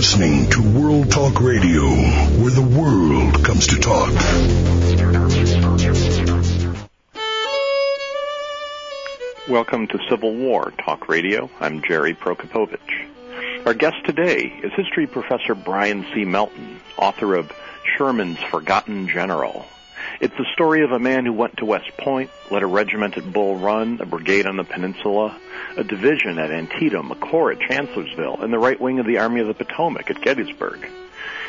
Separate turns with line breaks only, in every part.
listening to World Talk Radio, where the world comes to talk.
Welcome to Civil War Talk Radio. I'm Jerry Prokopowicz. Our guest today is history professor Brian C. Melton, author of Sherman's Forgotten General. It's the story of a man who went to West Point, led a regiment at Bull Run, a brigade on the peninsula, a division at Antietam, a corps at Chancellorsville, and the right wing of the Army of the Potomac at Gettysburg.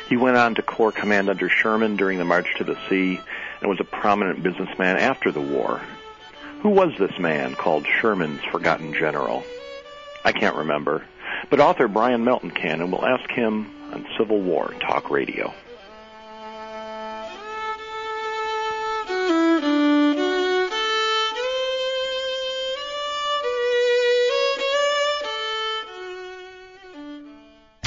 He went on to Corps Command under Sherman during the March to the Sea and was a prominent businessman after the war. Who was this man called Sherman's Forgotten General? I can't remember, but author Brian Melton can, and we'll ask him on Civil War Talk Radio.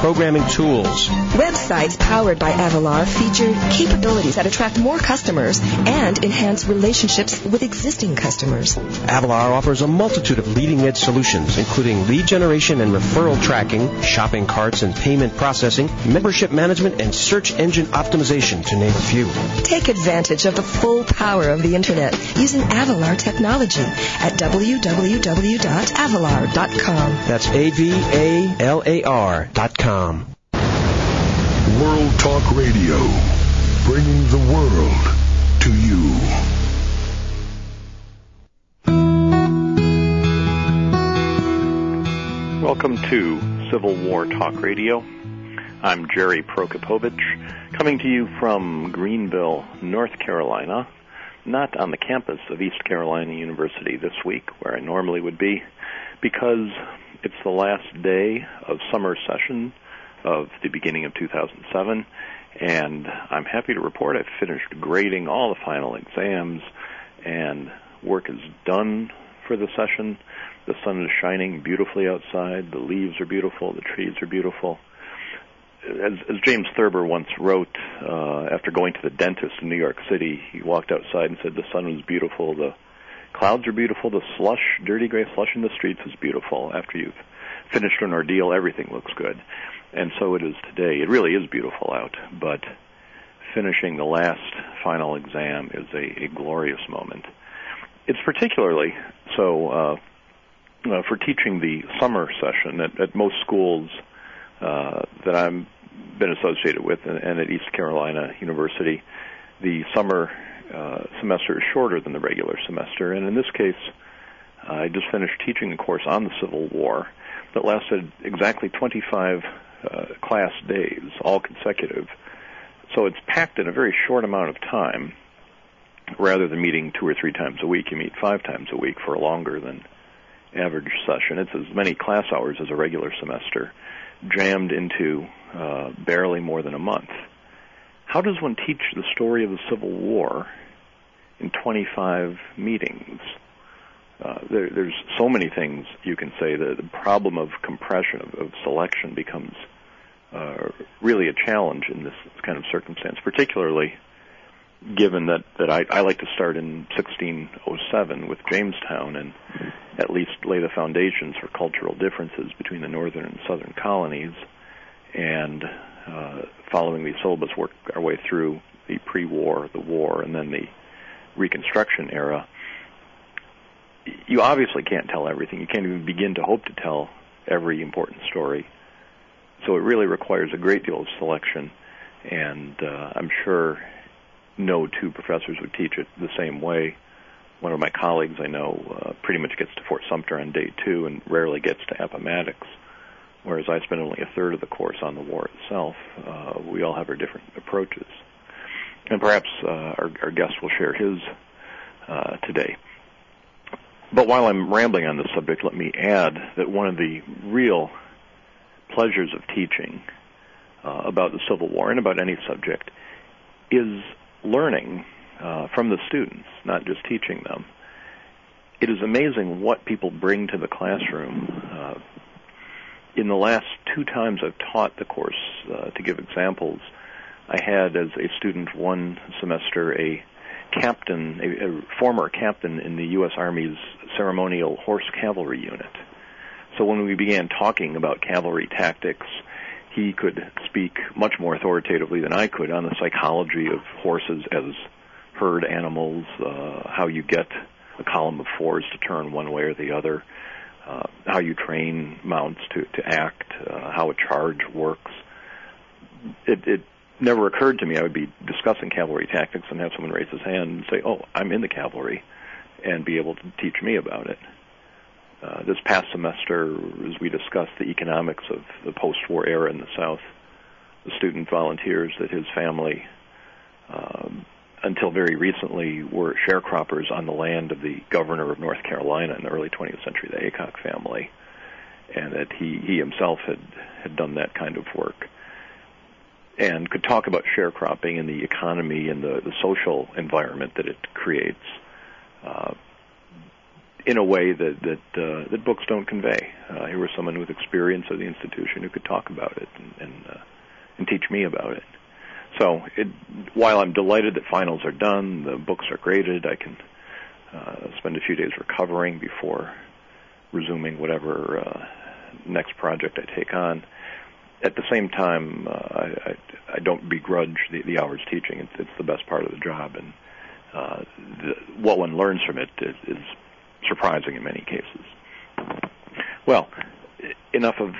programming tools.
Websites powered by Avalar feature capabilities that attract more customers and enhance relationships with existing customers.
Avalar offers a multitude of leading edge solutions, including lead generation and referral tracking, shopping carts and payment processing, membership management, and search engine optimization, to name a few.
Take advantage of the full power of the Internet using Avalar technology at www.avalar.com.
That's A-V-A-L-A-R dot
World Talk Radio, bringing the world to you.
Welcome to Civil War Talk Radio. I'm Jerry Prokopowicz, coming to you from Greenville, North Carolina, not on the campus of East Carolina University this week, where I normally would be, because it's the last day of summer session of the beginning of 2007, and I'm happy to report I've finished grading all the final exams, and work is done for the session. The sun is shining beautifully outside. The leaves are beautiful. The trees are beautiful. As, as James Thurber once wrote, uh, after going to the dentist in New York City, he walked outside and said the sun was beautiful, the clouds are beautiful, the slush, dirty gray slush in the streets is beautiful. After you've finished an ordeal, everything looks good. And so it is today. It really is beautiful out, but finishing the last final exam is a, a glorious moment. It's particularly so uh, uh, for teaching the summer session at, at most schools uh, that I've been associated with, and, and at East Carolina University, the summer uh, semester is shorter than the regular semester. And in this case, I just finished teaching a course on the Civil War that lasted exactly 25 uh, class days, all consecutive. So it's packed in a very short amount of time. Rather than meeting two or three times a week, you meet five times a week for a longer than average session. It's as many class hours as a regular semester, jammed into uh, barely more than a month. How does one teach the story of the Civil War in 25 meetings? Uh, there, there's so many things you can say. The, the problem of compression, of, of selection, becomes uh, really a challenge in this kind of circumstance, particularly given that, that I, I like to start in 1607 with Jamestown and at least lay the foundations for cultural differences between the northern and southern colonies, and uh, following the syllabus work our way through the pre-war, the war, and then the Reconstruction era. You obviously can't tell everything. You can't even begin to hope to tell every important story. So it really requires a great deal of selection, and uh, I'm sure no two professors would teach it the same way. One of my colleagues I know uh, pretty much gets to Fort Sumter on day two and rarely gets to Appomattox, whereas I spend only a third of the course on the war itself. Uh, we all have our different approaches. And perhaps uh, our, our guest will share his uh, today. But while I'm rambling on this subject, let me add that one of the real pleasures of teaching uh, about the Civil War and about any subject is learning uh, from the students, not just teaching them. It is amazing what people bring to the classroom. In the last two times I've taught the course, uh, to give examples, I had as a student one semester a captain, a, a former captain in the U.S. Army's ceremonial horse cavalry unit. So when we began talking about cavalry tactics, he could speak much more authoritatively than I could on the psychology of horses as herd animals, uh, how you get a column of fours to turn one way or the other, uh, how you train mounts to, to act, uh, how a charge works. It, it never occurred to me I would be discussing cavalry tactics and have someone raise his hand and say, "Oh, I'm in the cavalry," and be able to teach me about it. Uh, this past semester, as we discussed the economics of the post-war era in the South, the student volunteers that his family, um, until very recently, were sharecroppers on the land of the governor of North Carolina in the early 20th century, the Aycock family, and that he he himself had had done that kind of work and could talk about sharecropping and the economy and the, the social environment that it creates uh, in a way that that, uh, that books don't convey. Uh, here was someone with experience of the institution who could talk about it and and, uh, and teach me about it. So, it, while I'm delighted that finals are done, the books are graded, I can uh, spend a few days recovering before resuming whatever uh, next project I take on at the same time, uh, I, I, don't begrudge the, the hours teaching. It's, it's the best part of the job, and uh, the, what one learns from it is, is surprising in many cases. Well, enough of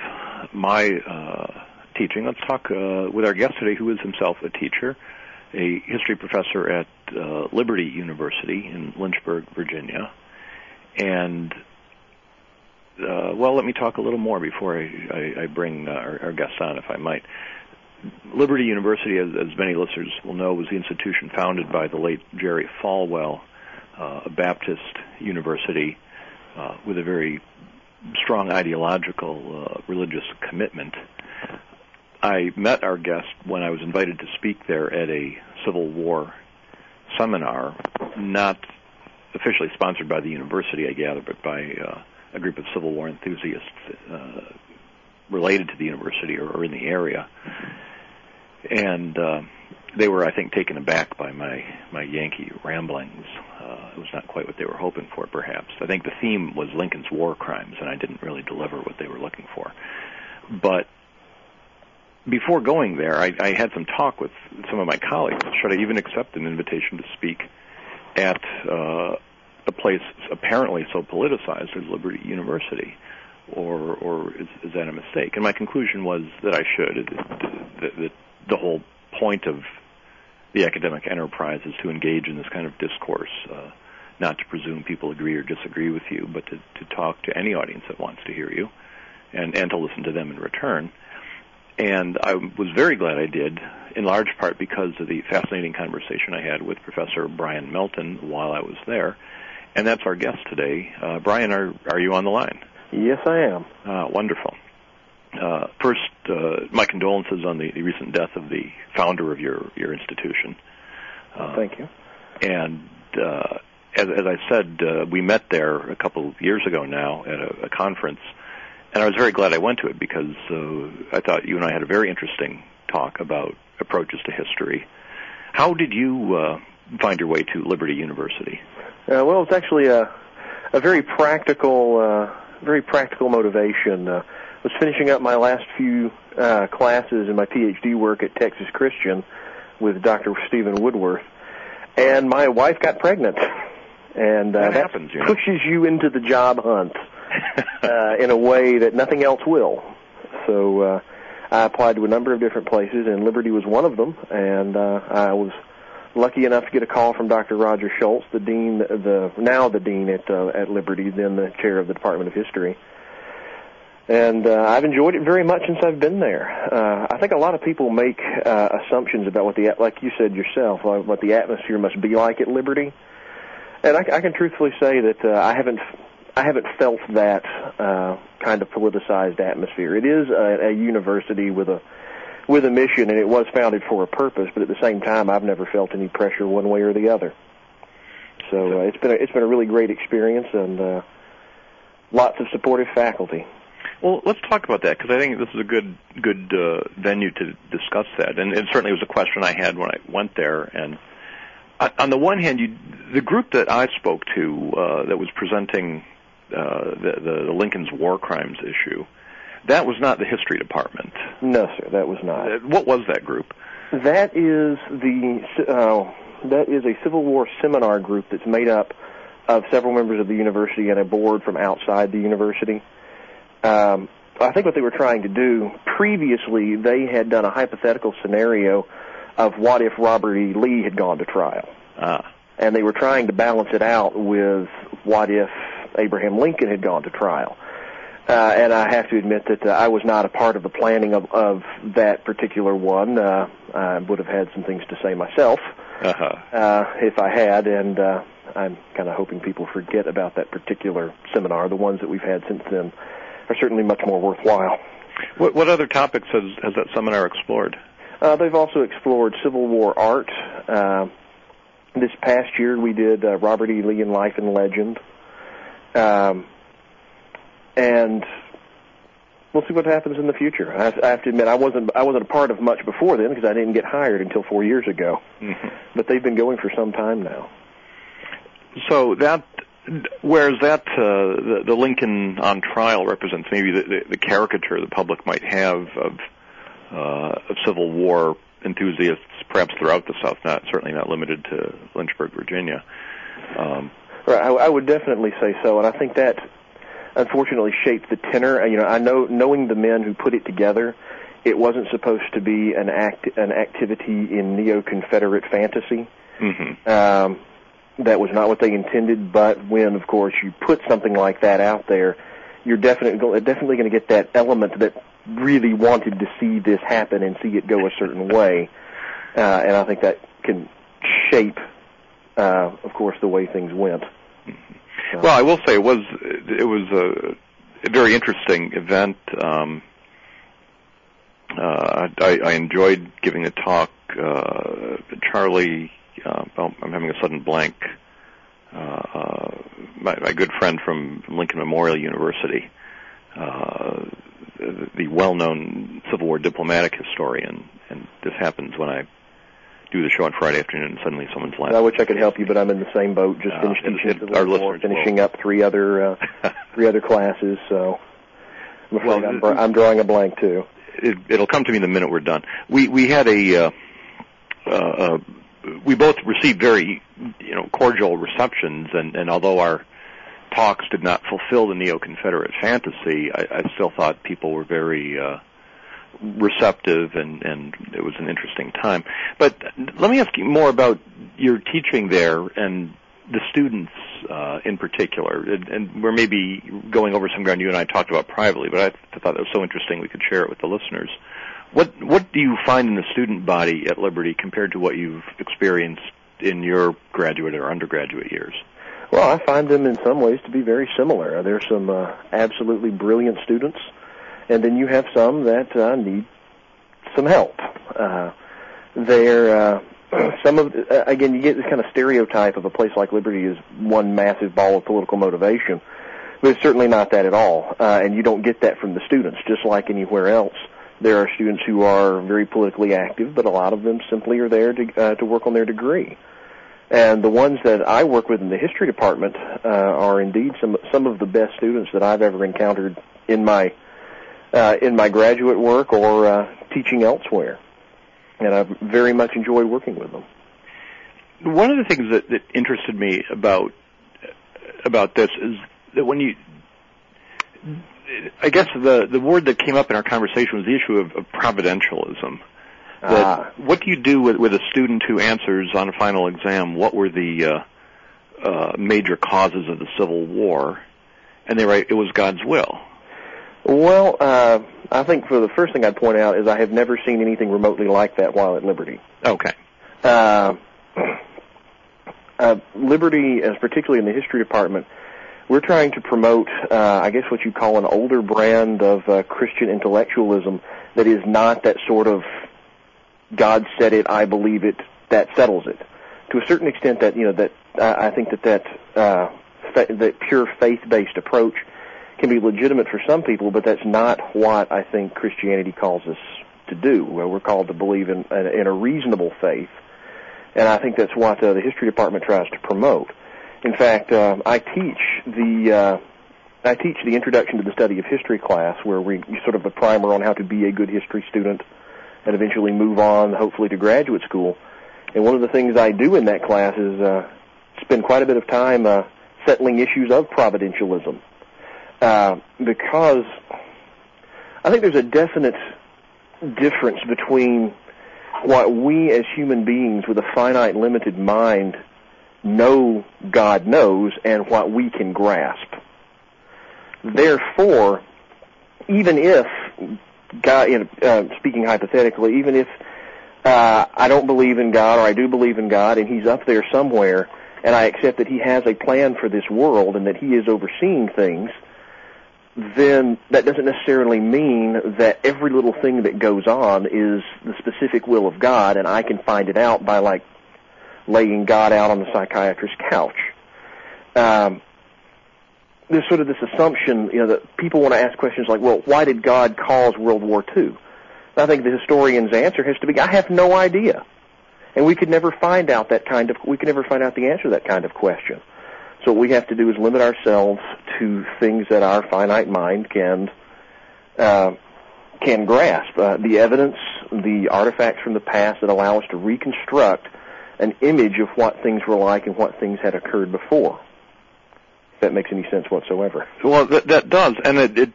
my uh, teaching. Let's talk uh, with our guest today, who is himself a teacher, a history professor at uh, Liberty University in Lynchburg, Virginia, and uh, well, let me talk a little more before I, I, I bring uh, our, our guests on, if I might. Liberty University, as, as many listeners will know, was the institution founded by the late Jerry Falwell, uh, a Baptist university uh, with a very strong ideological uh, religious commitment. I met our guest when I was invited to speak there at a Civil War seminar, not officially sponsored by the university, I gather, but by uh, a group of Civil War enthusiasts uh, related to the university or, or in the area, and uh, they were, I think, taken aback by my my Yankee ramblings. Uh, it was not quite what they were hoping for, perhaps. I think the theme was Lincoln's war crimes, and I didn't really deliver what they were looking for. But before going there, I, I had some talk with some of my colleagues. Should I even accept an invitation to speak at uh, a place apparently so politicized as Liberty University, or or is, is that a mistake? And my conclusion was that I should. That, the whole point of the academic enterprise is to engage in this kind of discourse, uh, not to presume people agree or disagree with you, but to, to talk to any audience that wants to hear you, and and to listen to them in return. And I was very glad I did, in large part because of the fascinating conversation I had with Professor Brian Melton while I was there and that's our guest today. Uh, Brian, are are you on the line?
Yes, I am.
Uh, wonderful. Uh, first, uh, my condolences on the, the, recent death of the founder of your your institution.
Uh, Thank you.
And uh, as, as, I said, we met there a couple of years ago now at a, a, conference, and I was very glad I went to it because uh, I thought you and I had a very interesting talk about approaches to history. How did you uh, find your way to Liberty University?
Uh, well, it's actually a a very practical, uh, very practical motivation. Uh, I was finishing up my last few uh, classes in my PhD work at Texas Christian with Dr. Steven Woodworth, and my wife got pregnant, and uh,
that,
that
happens, you know.
pushes you into the job hunt uh, in a way that nothing else will. So uh, I applied to a number of different places, and Liberty was one of them, and uh, I was lucky enough to get a call from Dr. Roger Schultz, the dean, the now the dean at uh, at Liberty, then the chair of the Department of History. And uh, I've enjoyed it very much since I've been there. Uh, I think a lot of people make uh, assumptions about what the, like you said yourself, what the atmosphere must be like at Liberty. And I, I can truthfully say that uh, I haven't, I haven't felt that uh, kind of politicized atmosphere. It is a, a university with a with a mission, and it was founded for a purpose. But at the same time, I've never felt any pressure one way or the other. So uh, it's been a, it's been a really great experience, and uh, lots of supportive faculty.
Well, let's talk about that because I think this is a good good uh, venue to discuss that, and it certainly was a question I had when I went there. And on the one hand, you, the group that I spoke to uh, that was presenting uh, the, the, Lincoln's war crimes issue, that was not the history department.
No, sir, that was not.
Uh, what was that group?
That is the uh, that is a Civil War seminar group that's made up of several members of the university and a board from outside the university. Um, I think what they were trying to do previously, they had done a hypothetical scenario of what if Robert E. Lee had gone to trial.
Ah.
And they were trying to balance it out with what if Abraham Lincoln had gone to trial. Uh, and I have to admit that uh, I was not a part of the planning of, of that particular one. Uh, I would have had some things to say myself
uh-huh.
uh, if I had, and uh, I'm kind of hoping people forget about that particular seminar. The ones that we've had since then are certainly much more worthwhile.
What, what other topics has, has that seminar explored?
Uh, they've also explored Civil War art. Uh, this past year, we did uh, Robert E. Lee in Life and Legend. Um, and we'll see what happens in the future. I, I have to admit, I wasn't I wasn't a part of much before then because I didn't get hired until four years ago.
Mm-hmm.
But they've been going for some time now.
So that, whereas that uh, the, the Lincoln on trial represents maybe the, the, the caricature the public might have of uh, of Civil War enthusiasts, perhaps throughout the South, not certainly not limited to Lynchburg, Virginia. Um,
right, I, I would definitely say so, and I think that unfortunately shaped the tenor. You know, I know knowing the men who put it together, it wasn't supposed to be an act an activity in neo-Confederate fantasy.
mm-hmm.
Um, that was not what they intended. But when, of course, you put something like that out there, you're definitely definitely going to get that element that really wanted to see this happen and see it go a certain way. Uh, and I think that can shape, uh, of course, the way things went.
Well, I will say it was it was a, very interesting event. Um, uh, I, I enjoyed giving a talk. Uh, Charlie, uh, I'm having a sudden blank. Uh, my, my good friend from Lincoln Memorial University, uh, the well-known Civil War diplomatic historian, and this happens when I do the show on Friday afternoon, and suddenly someone's laughing.
I wish I could help you, but I'm in the same boat. Just
Uh,
finished
it-
teaching
it-
Civil
our
War,
listeners
finishing
will-
up three other uh, three other classes. So I'm afraid
Well,
I'm, br- I'm drawing a blank too.
it, it'll come to me the minute we're done. We we had a uh, uh, uh, we both received very you know cordial receptions, and and although our talks did not fulfill the neo-Confederate fantasy, I, I still thought people were very uh, receptive, and and it was an interesting time. But let me ask you more about your teaching there and the students uh, in particular, and, and we're maybe going over some ground you and I talked about privately, but I thought that was so interesting we could share it with the listeners. What what do you find in the student body at Liberty compared to what you've experienced in your graduate or undergraduate years?
Well, I find them in some ways to be very similar. There are some uh, absolutely brilliant students, and then you have some that uh, need some help. Uh, uh, some of uh, again you get this kind of stereotype of a place like Liberty is one massive ball of political motivation, but it's certainly not that at all. Uh, and you don't get that from the students, just like anywhere else. There are students who are very politically active, but a lot of them simply are there to uh, to work on their degree. And the ones that I work with in the history department uh, are indeed some some of the best students that I've ever encountered in my uh, in my graduate work or uh, teaching elsewhere. And I very much enjoy working with them.
One of the things that, that interested me about about this is that when you, I guess the the word that came up in our conversation was the issue of, of providentialism. That
Ah.
what do you do with with a student who answers on a final exam? What were the uh, uh, major causes of the Civil War? And they write it was God's will.
Well, uh, I think for the first thing I'd point out is I have never seen anything remotely like that while at Liberty.
Okay.
Uh, uh, Liberty, as particularly in the history department, we're trying to promote, uh, I guess, what you call an older brand of uh, Christian intellectualism that is not that sort of God said it, I believe it, that settles it. To a certain extent, that you know that I think that that uh, fa- that pure faith-based approach can be legitimate for some people, but that's not what I think Christianity calls us to do. We're called to believe in in a reasonable faith, and I think that's what uh, the history department tries to promote. In fact, uh, I teach the uh, I teach the introduction to the study of history class, where we sort of a primer on how to be a good history student, and eventually move on, hopefully, to graduate school. And one of the things I do in that class is uh, spend quite a bit of time uh, settling issues of providentialism, uh, because I think there's a definite difference between what we as human beings with a finite, limited mind know God knows and what we can grasp. Therefore, even if God, you know, uh, speaking hypothetically, even if uh, I don't believe in God or I do believe in God and He's up there somewhere, and I accept that He has a plan for this world and that He is overseeing things, then that doesn't necessarily mean that every little thing that goes on is the specific will of God, and I can find it out by like laying God out on the psychiatrist's couch. Um, there's sort of this assumption, you know, that people want to ask questions like, well, why did God cause World War II? I think the historian's answer has to be, I have no idea. And we could never find out that kind of, we could never find out the answer to that kind of question. So what we have to do is limit ourselves to things that our finite mind can, uh, can grasp. Uh, the evidence, the artifacts from the past that allow us to reconstruct an image of what things were like and what things had occurred before. If that makes any sense whatsoever.
Well, that, that does, and it, it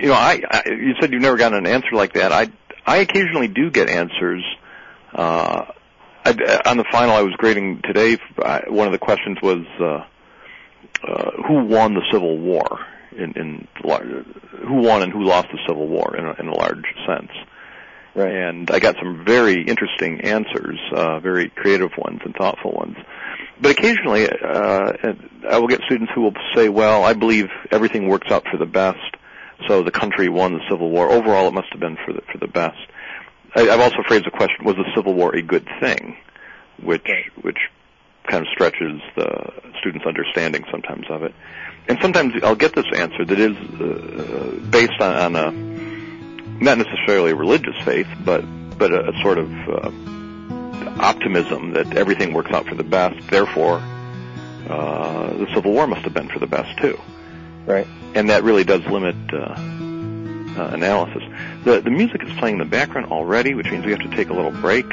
you know, I, I you said you've never gotten an answer like that. I I occasionally do get answers. Uh, on the final I was grading today, one of the questions was uh, uh, who won the Civil War in, in who won and who lost the Civil War in a, in a large sense.
Right.
And I got some very interesting answers, uh, very creative ones and thoughtful ones. But occasionally, uh, I will get students who will say, "Well, I believe everything works out for the best." So the country won the Civil War. Overall, it must have been for the for the best. I, have also phrased the question: Was the Civil War a good thing? Which which kind of stretches the student's understanding sometimes of it. And sometimes I'll get this answer that is uh, based on, on a not necessarily a religious faith, but but a, a sort of uh, optimism that everything works out for the best. Therefore, uh, the Civil War must have been for the best too.
Right.
And that really does limit uh, uh, analysis. The the music is playing in the background already, which means we have to take a little break.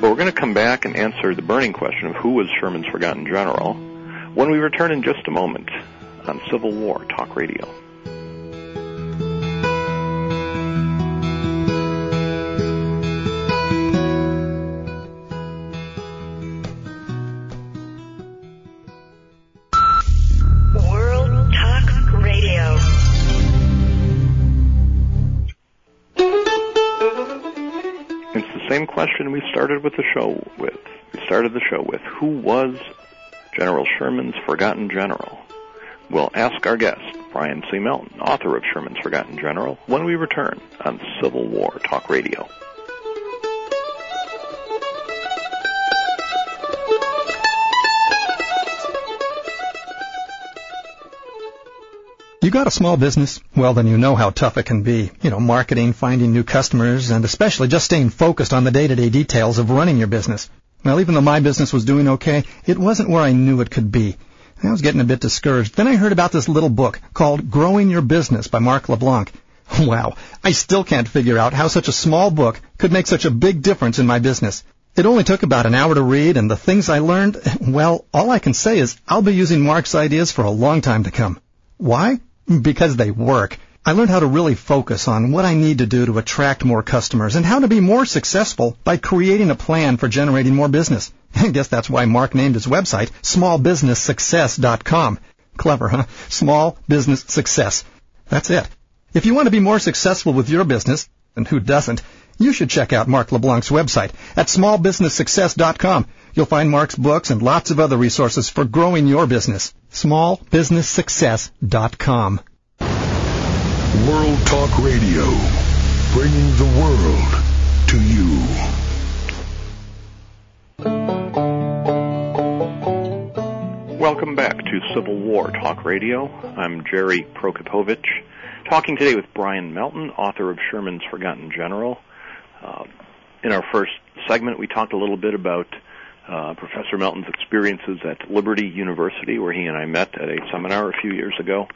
But we're going to come back and answer the burning question of who was Sherman's forgotten general when we return in just a moment on Civil War Talk Radio. Started with the show with. We started the show with who was General Sherman's forgotten general? We'll ask our guest, Brian C. Melton, author of Sherman's Forgotten General, when we return on Civil War Talk Radio.
You got a small business? Well, then you know how tough it can be. You know, marketing, finding new customers, and especially just staying focused on the day-to-day details of running your business. Well, even though my business was doing okay, it wasn't where I knew it could be. I was getting a bit discouraged. Then I heard about this little book called Growing Your Business by Mark LeBlanc. Wow, I still can't figure out how such a small book could make such a big difference in my business. It only took about an hour to read, and the things I learned, well, all I can say is I'll be using Mark's ideas for a long time to come. Why? Because they work. I learned how to really focus on what I need to do to attract more customers and how to be more successful by creating a plan for generating more business. I guess that's why Mark named his website smallbusinesssuccess.com. Clever, huh? Small business success. That's it. If you want to be more successful with your business, and who doesn't, you should check out Mark LeBlanc's website at smallbusinesssuccess.com. You'll find Mark's books and lots of other resources for growing your business. SmallBusinessSuccess.com.
World Talk Radio, bringing the world to you.
Welcome back to Civil War Talk Radio. I'm Jerry Prokopowicz, talking today with Brian Melton, author of Sherman's Forgotten General. Uh, in our first segment, we talked a little bit about uh, Professor Melton's experiences at Liberty University, where he and I met at a seminar a few years ago.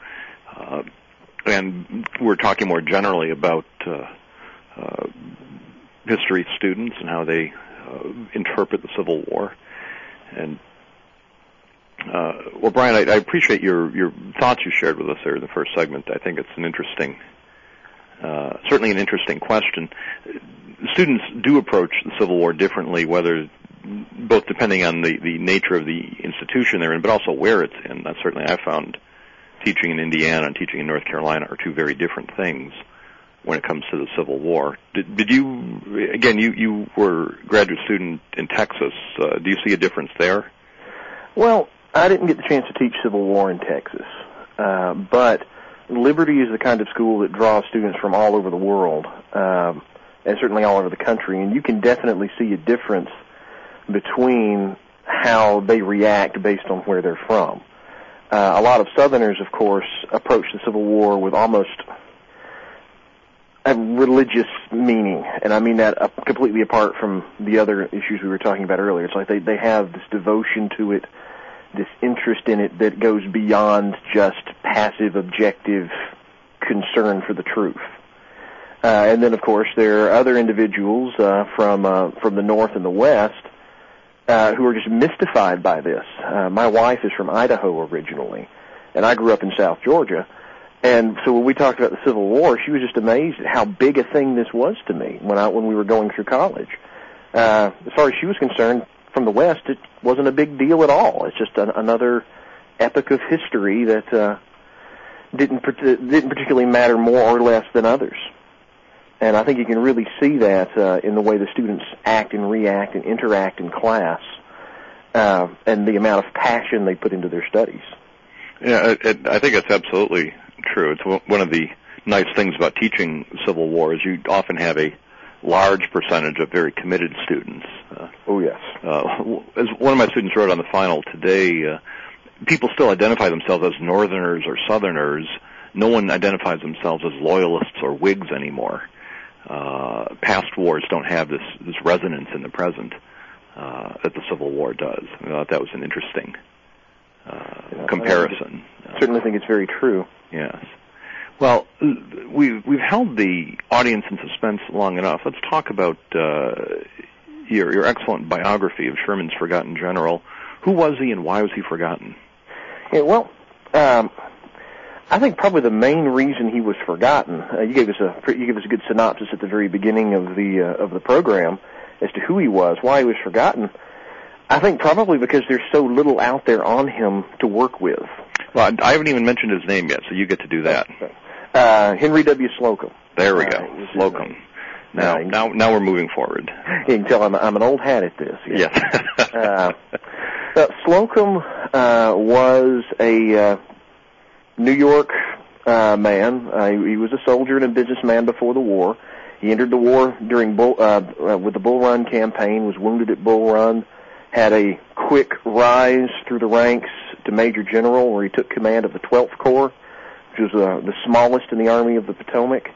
Uh, and we're talking more generally about uh, uh, history students and how they uh, interpret the Civil War. And uh, well, Brian, I, I, appreciate your your thoughts you shared with us there in the first segment. I think it's an interesting, uh, certainly an interesting question. Students do approach the Civil War differently, whether both depending on the the nature of the institution they're in, but also where it's in. That's certainly I found teaching in Indiana and teaching in North Carolina are two very different things when it comes to the Civil War. Did, did you, again, you, you were graduate student in Texas. Uh, do you see a difference there?
Well, I didn't get the chance to teach Civil War in Texas, uh, but Liberty is the kind of school that draws students from all over the world, um, and certainly all over the country, and you can definitely see a difference between how they react based on where they're from. Uh, a lot of Southerners, of course, approach the Civil War with almost a religious meaning, and I mean that uh, completely apart from the other issues we were talking about earlier. It's like they they have this devotion to it, this interest in it that goes beyond just passive, objective concern for the truth. Uh, and then, of course, there are other individuals uh, from uh, from the north and the west uh, who are just mystified by this. Uh, my wife is from Idaho originally, and I grew up in South Georgia. And so when we talked about the Civil War, she was just amazed at how big a thing this was to me when I when we were going through college. Uh, as far as she was concerned, from the West, it wasn't a big deal at all. It's just an, another epic of history that uh, didn't didn't particularly matter more or less than others. And I think you can really see that uh, in the way the students act and react and interact in class, uh, and the amount of passion they put into their studies.
Yeah, it, it, I think it's absolutely true. It's one of the nice things about teaching Civil War is you often have a large percentage of very committed students.
Uh, oh yes.
Uh, as one of my students wrote on the final today, uh, people still identify themselves as Northerners or Southerners. No one identifies themselves as loyalists or Whigs anymore. Uh, past wars don't have this this resonance in the present uh, that the Civil War does. I thought that was an interesting uh, comparison.
I certainly think it's very true.
Yes. Well, we've we've held the audience in suspense long enough. Let's talk about uh, your your excellent biography of Sherman's Forgotten General. Who was he, and why was he forgotten?
Yeah, well, um, I think probably the main reason he was forgotten. Uh, you gave us a you gave us a good synopsis at the very beginning of the uh, of the program as to who he was, why he was forgotten. I think probably because there's so little out there on him to work with.
Well, I haven't even mentioned his name yet, so you get to do that.
Uh, Henry W. Slocum.
There we go, uh, Slocum. Now, now, now we're moving forward.
You can tell I'm, I'm an old hat at this.
Yes.
uh, Slocum uh, was a uh, New York uh, man. Uh, he was a soldier and a businessman before the war. He entered the war during Bull, uh, uh, with the Bull Run campaign. Was wounded at Bull Run. Had a quick rise through the ranks to Major General, where he took command of the 12th Corps, which was uh, the smallest in the Army of the Potomac.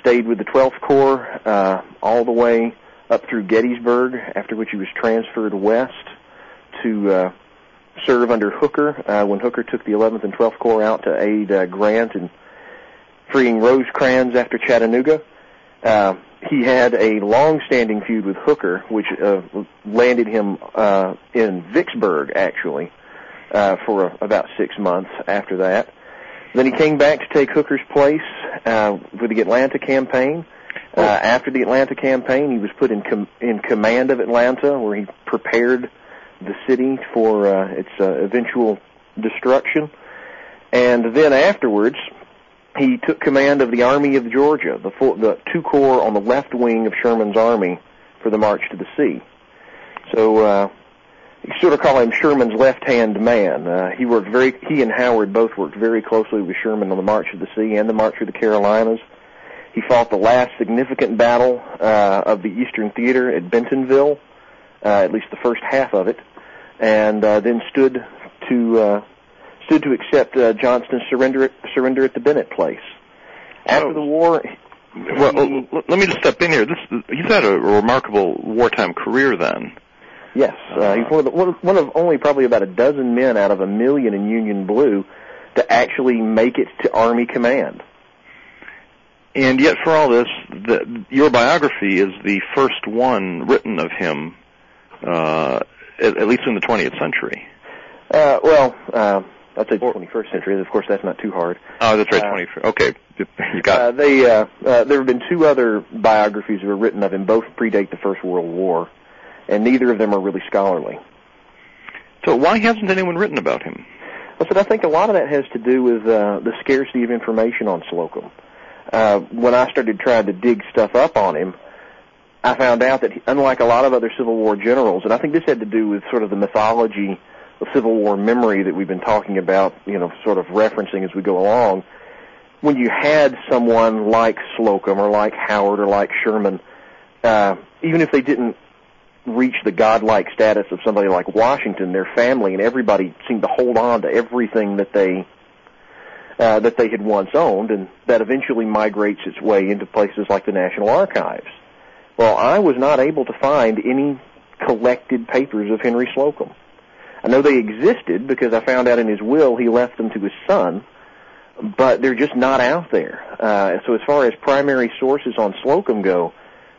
Stayed with the 12th Corps uh, all the way up through Gettysburg, after which he was transferred west to uh, serve under Hooker uh, when Hooker took the 11th and 12th Corps out to aid uh, Grant in freeing Rosecrans after Chattanooga. Uh, he had a long-standing feud with Hooker, which uh, landed him uh, in Vicksburg, actually, uh, for a, about six months after that. Then he came back to take Hooker's place uh, with the Atlanta campaign. Uh, after the Atlanta campaign, he was put in com- in command of Atlanta, where he prepared the city for uh, its uh, eventual destruction. And then afterwards, he took command of the Army of Georgia, the, the two corps on the left wing of Sherman's army for the march to the sea. So uh, you sort of call him Sherman's left-hand man. Uh, he worked very. He and Howard both worked very closely with Sherman on the March to the Sea and the March through the Carolinas. He fought the last significant battle uh, of the Eastern Theater at Bentonville, uh, at least the first half of it, and uh, then stood to uh, stood to accept uh, Johnston's surrender surrender at the Bennett place. After
Oh.
the war,
Well, l- l- let me just step in here. This he's had a remarkable wartime career then.
yes, uh, he's one of, the, one of only probably about a dozen men out of a million in Union Blue to actually make it to Army command.
And yet, for all this, the, your biography is the first one written of him, uh, at, at least in the 20th century.
Uh, well, uh, I'd say the 21st century. Of course, that's not too hard.
Oh, that's right,
Uh,
20. Okay, you got.
Uh, they uh, uh, there have been two other biographies that were written of him. Both predate the First World War, and neither of them are really scholarly.
so why hasn't anyone written about him?
Well, so I think a lot of that has to do with uh, the scarcity of information on Slocum. Uh, when I started trying to dig stuff up on him, I found out that he, unlike a lot of other Civil War generals, and I think this had to do with sort of the mythology of Civil War memory that we've been talking about, you know, sort of referencing as we go along. When you had someone like Slocum or like Howard or like Sherman, uh, even if they didn't reach the godlike status of somebody like Washington, their family and everybody seemed to hold on to everything that they uh, that they had once owned, and that eventually migrates its way into places like the National Archives. Well, I was not able to find any collected papers of Henry Slocum. I know they existed because I found out in his will he left them to his son, but they're just not out there. Uh, so as far as primary sources on Slocum go,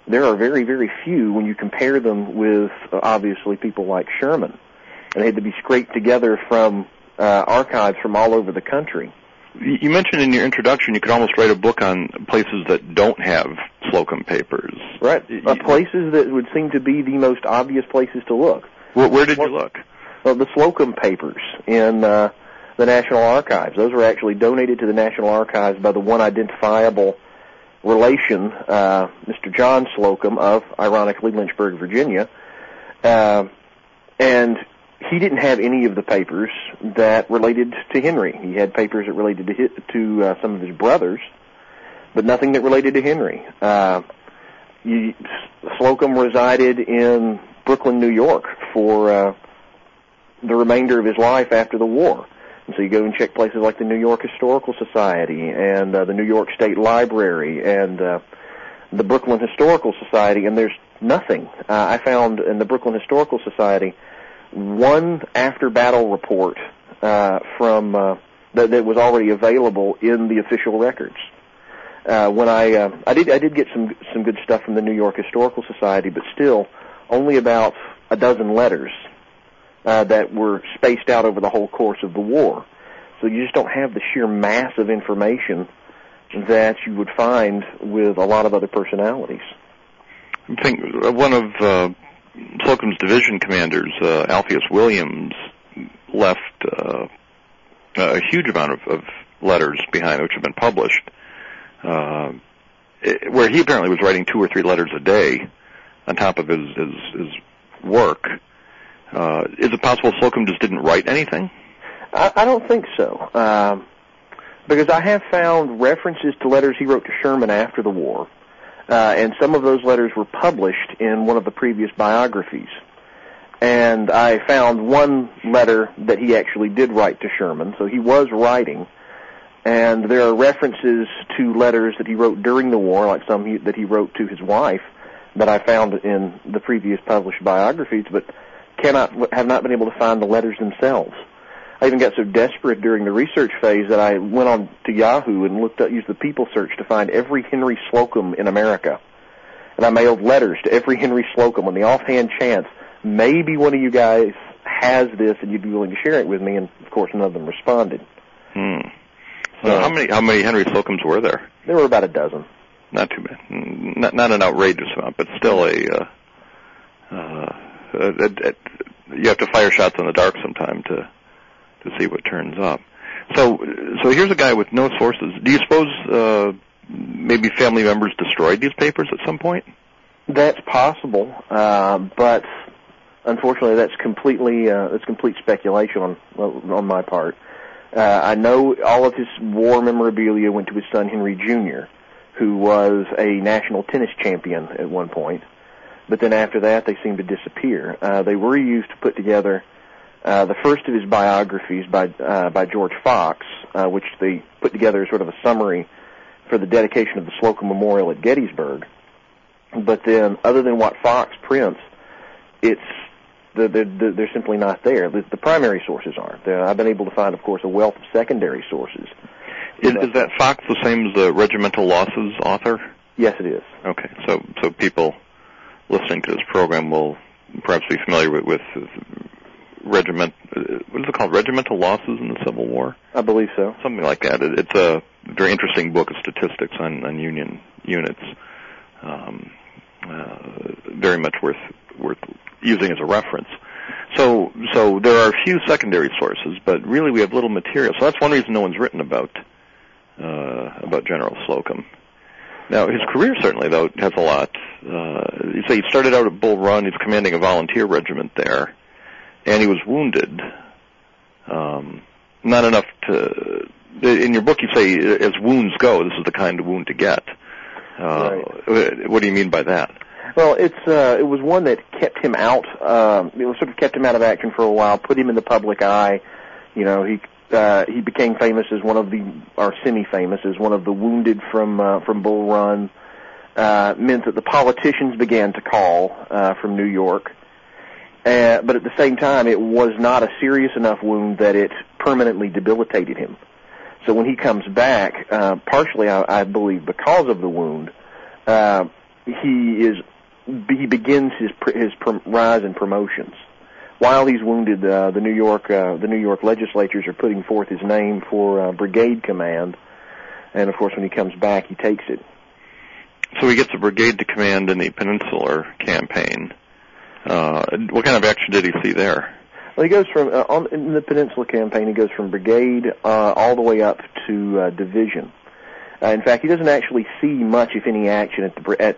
there are very, very few when you compare them with uh, obviously people like Sherman. And they had to be scraped together from uh, archives from all over the country.
You mentioned in your introduction you could almost write a book on places that don't have Slocum papers.
Right. Uh, places that would seem to be the most obvious places to look.
Where, where did you look?
Well, the Slocum papers in uh, the National Archives. Those were actually donated to the National Archives by the one identifiable relation, uh, Mr. John Slocum of, ironically, Lynchburg, Virginia. Uh, and he didn't have any of the papers that related to Henry. He had papers that related to his, to uh, some of his brothers, but nothing that related to Henry. Uh, you, Slocum resided in Brooklyn, New York for uh, the remainder of his life after the war. And so you go and check places like the New York Historical Society and uh, the New York State Library and uh, the Brooklyn Historical Society, and there's nothing. Uh, I found in the Brooklyn Historical Society one after battle report uh, from uh, that, that was already available in the official records. Uh, when I uh, I did I did get some some good stuff from the New York Historical Society, but still only about a dozen letters uh, that were spaced out over the whole course of the war. So you just don't have the sheer mass of information that you would find with a lot of other personalities.
I think uh, one of Slocum's division commanders, uh, Alpheus Williams, left uh, a huge amount of, of letters behind, which have been published, uh, it- where he apparently was writing two or three letters a day on top of his his, his work. Uh, is it possible Slocum just didn't write anything?
I, I don't think so, um, because I have found references to letters he wrote to Sherman after the war, uh, and some of those letters were published in one of the previous biographies. And I found one letter that he actually did write to Sherman, so he was writing. And there are references to letters that he wrote during the war, like some he, that he wrote to his wife, that I found in the previous published biographies, but cannot have not been able to find the letters themselves. I even got so desperate during the research phase that I went on to Yahoo and looked up, used the people search to find every Henry Slocum in America. And I mailed letters to every Henry Slocum on the offhand chance maybe one of you guys has this and you'd be willing to share it with me. And of course, none of them responded.
Hmm. So how many how many Henry Slocums were there?
There were about a dozen.
Not too bad. Mm, Not, not an outrageous amount, but still a. Uh, uh, a, a, a, you have to fire shots in the dark sometime to to see what turns up. So so here's a guy with no sources. Do you suppose uh, maybe family members destroyed these papers at some point?
That's possible, uh, but unfortunately, that's completely uh, that's complete speculation on on my part. Uh, I know all of his war memorabilia went to his son Henry Jr., who was a national tennis champion at one point. But then after that, they seemed to disappear. Uh, they were used to put together Uh, the first of his biographies by uh, by George Fox, uh, which they put together as sort of a summary for the dedication of the Slocum Memorial at Gettysburg. But then, other than what Fox prints, it's the, the, the, they're simply not there. The, the primary sources aren't. I've been able to find, of course, a wealth of secondary sources.
Is, is that Fox the same as the Regimental Losses author?
Yes, it is.
Okay, so so people listening to this program will perhaps be familiar with, with regiment. Uh, what is it called? Regimental losses in the Civil War.
I believe so.
Something like that. It, it's a very interesting book of statistics on, on Union units. Um, uh, very much worth worth using as a reference. So so there are a few secondary sources, but really we have little material. So that's one reason no one's written about uh, about General Slocum. Now his career certainly though has a lot. Uh, you say he started out at Bull Run. He's commanding a volunteer regiment there, and he was wounded. Um, not enough to. In your book, you say as wounds go, this is the kind of wound to get. Uh,
Right.
What do you mean by that?
Well, it's uh, it was one that kept him out. Um, it was sort of kept him out of action for a while, put him in the public eye. You know, he uh, he became famous as one of the, or semi-famous as one of the wounded from uh, from Bull Run. Uh, meant that the politicians began to call uh, from New York. Uh, but at the same time, it was not a serious enough wound that it permanently debilitated him. So when he comes back, uh, partially I, I believe because of the wound, uh, he is he begins his his rise in promotions. While he's wounded, uh, the New York uh, the New York legislatures are putting forth his name for uh, brigade command, and of course when he comes back, he takes it.
So he gets a brigade to command in the Peninsular campaign. Uh, what kind of action did he see there?
Well, he goes from uh, on in the Peninsula campaign. He goes from brigade uh, all the way up to uh, division. Uh, in fact, he doesn't actually see much, if any, action at the at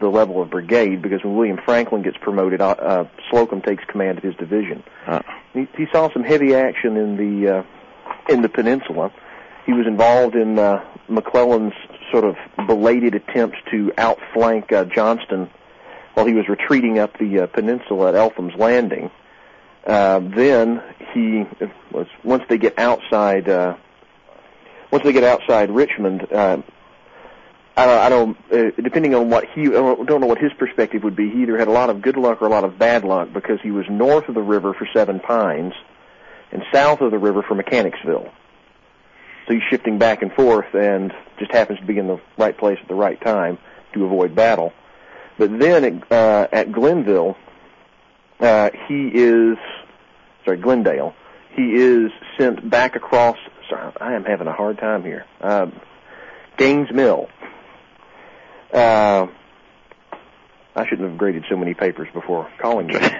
the level of brigade because when William Franklin gets promoted, uh, uh, Slocum takes command of his division.
Uh,
He, he saw some heavy action in the uh, in the peninsula. He was involved in uh, McClellan's sort of belated attempts to outflank uh, Johnston while he was retreating up the uh, peninsula at Eltham's Landing. Uh, then he was once they get outside uh, once they get outside Richmond. Uh, I don't, I don't uh, depending on what he I don't know what his perspective would be. He either had a lot of good luck or a lot of bad luck because he was north of the river for Seven Pines and south of the river for Mechanicsville. So he's shifting back and forth and just happens to be in the right place at the right time to avoid battle. But then at, uh, at Glenville, uh, he is, sorry, Glendale, he is sent back across, sorry, I am having a hard time here, uh, Gaines Mill. Uh, I shouldn't have graded so many papers before calling you.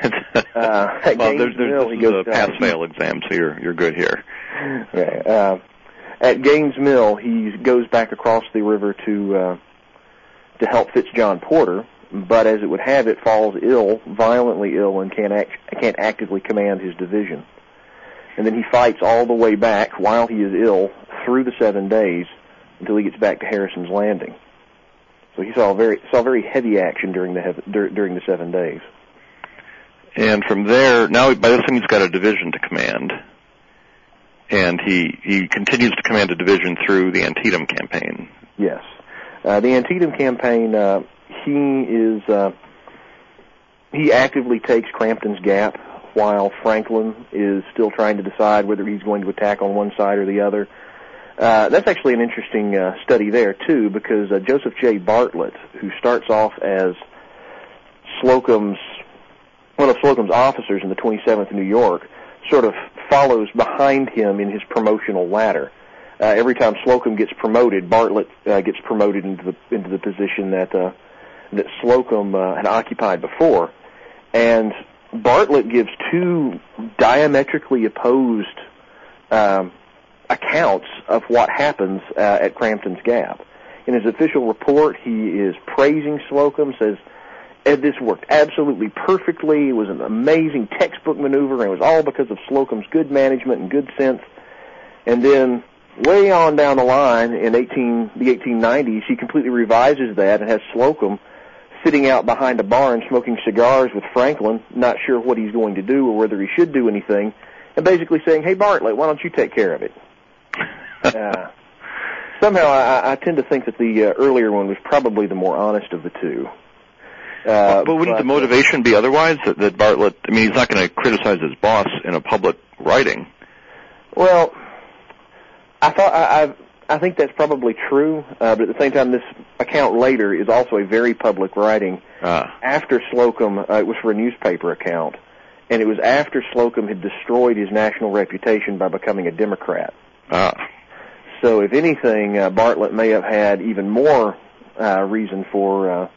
Uh,
well,
Gaines
there's, there's
Mill,
this
he
is
goes
pass-fail exam, so you're you're good here.
Okay. Uh, at Gaines Mill, he goes back across the river to uh, to help Fitzjohn Porter, but as it would have it, falls ill, violently ill, and can't act, can't actively command his division. And then he fights all the way back while he is ill through the seven days until he gets back to Harrison's Landing. So he saw very saw very heavy action during the dur- during the seven days.
And from there, now by this time he's got a division to command, and he he continues to command a division through the Antietam campaign.
Yes. Uh, the Antietam campaign, uh, he is, uh, he actively takes Crampton's Gap while Franklin is still trying to decide whether he's going to attack on one side or the other. Uh, that's actually an interesting uh, study there too, because uh, Joseph J. Bartlett, who starts off as Slocum's one of Slocum's officers in the 27th New York, sort of follows behind him in his promotional ladder. Uh, every time Slocum gets promoted, Bartlett uh, gets promoted into the into the position that uh, that Slocum uh, had occupied before, and Bartlett gives two diametrically opposed um, accounts of what happens uh, at Crampton's Gap. In his official report, he is praising Slocum, says this worked absolutely perfectly. It was an amazing textbook maneuver, and it was all because of Slocum's good management and good sense. And then, way on down the line in 18, the 1890s, he completely revises that and has Slocum sitting out behind a bar and smoking cigars with Franklin, not sure what he's going to do or whether he should do anything, and basically saying, "Hey Bartlett, why don't you take care of it?" uh, somehow, I, I tend to think that the uh, earlier one was probably the more honest of the two.
Uh, but wouldn't but, the motivation be otherwise? That, that Bartlett, I mean, he's not going to criticize his boss in a public writing.
Well, I thought I, I I think that's probably true, uh, but at the same time, this account later is also a very public writing.
Uh.
After Slocum, uh, it was for a newspaper account, and it was after Slocum had destroyed his national reputation by becoming a Democrat.
Uh.
So, if anything, uh, Bartlett may have had even more uh, reason for uh,